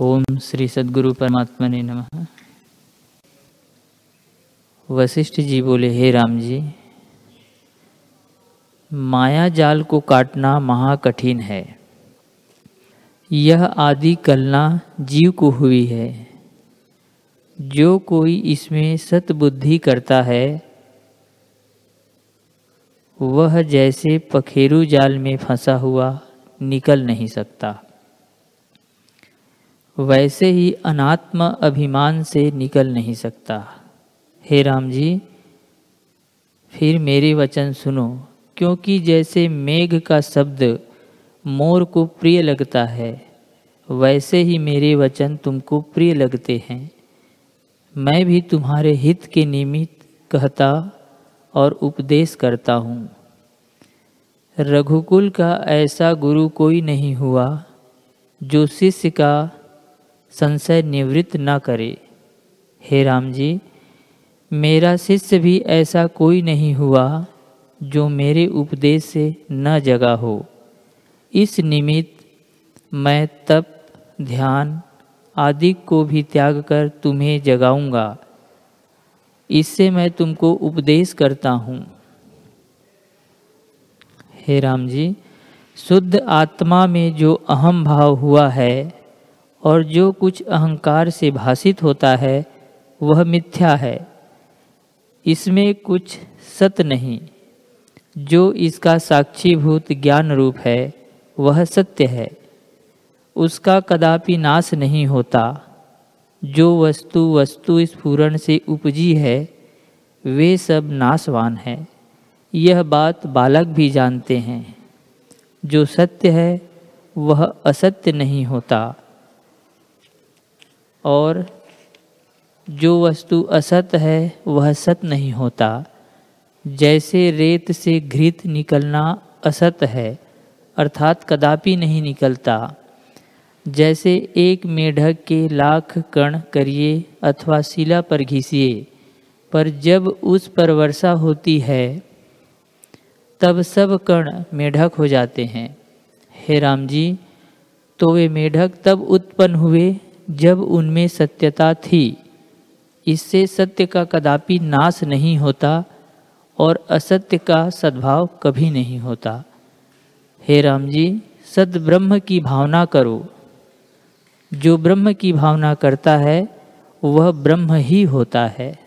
ओम श्री सदगुरु परमात्मा ने नम। वशिष्ठ जी बोले, हे राम जी, माया जाल को काटना महाकठिन है। यह आदि कलना जीव को हुई है। जो कोई इसमें सतबुद्धि करता है, वह जैसे पखेरु जाल में फंसा हुआ निकल नहीं सकता। वैसे ही अनात्म अभिमान से निकल नहीं सकता। हे राम जी, फिर मेरे वचन सुनो, क्योंकि जैसे मेघ का शब्द मोर को प्रिय लगता है, वैसे ही मेरे वचन तुमको प्रिय लगते हैं। मैं भी तुम्हारे हित के निमित्त कहता और उपदेश करता हूँ। रघुकुल का ऐसा गुरु कोई नहीं हुआ, जो शिष्य का संशय निवृत्त न करे। हे राम जी, मेरा शिष्य भी ऐसा कोई नहीं हुआ जो मेरे उपदेश से न जगा हो। इस निमित्त मैं तप, ध्यान आदि को भी त्याग कर तुम्हें जगाऊँगा। इससे मैं तुमको उपदेश करता हूँ। हे राम जी, शुद्ध आत्मा में जो अहम भाव हुआ है और जो कुछ अहंकार से भाषित होता है, वह मिथ्या है। इसमें कुछ सत्य नहीं। जो इसका साक्षीभूत ज्ञान रूप है, वह सत्य है। उसका कदापि नाश नहीं होता। जो वस्तु वस्तु स्फूरण से उपजी है, वे सब नाशवान है। यह बात बालक भी जानते हैं। जो सत्य है, वह असत्य नहीं होता। और जो वस्तु असत है, वह सत नहीं होता। जैसे रेत से घृत निकलना असत है, अर्थात कदापि नहीं निकलता। जैसे एक मेढक के लाख कण करिए अथवा शिला पर घिसिए, पर जब उस पर वर्षा होती है, तब सब कण मेढक हो जाते हैं। हे राम जी तो वे मेढक तब उत्पन्न हुए जब उनमें सत्यता थी, इससे सत्य का कदापि नाश नहीं होता और असत्य का सद्भाव कभी नहीं होता। हे राम जी, सद्ब्रह्म की भावना करो। जो ब्रह्म की भावना करता है, वह ब्रह्म ही होता है।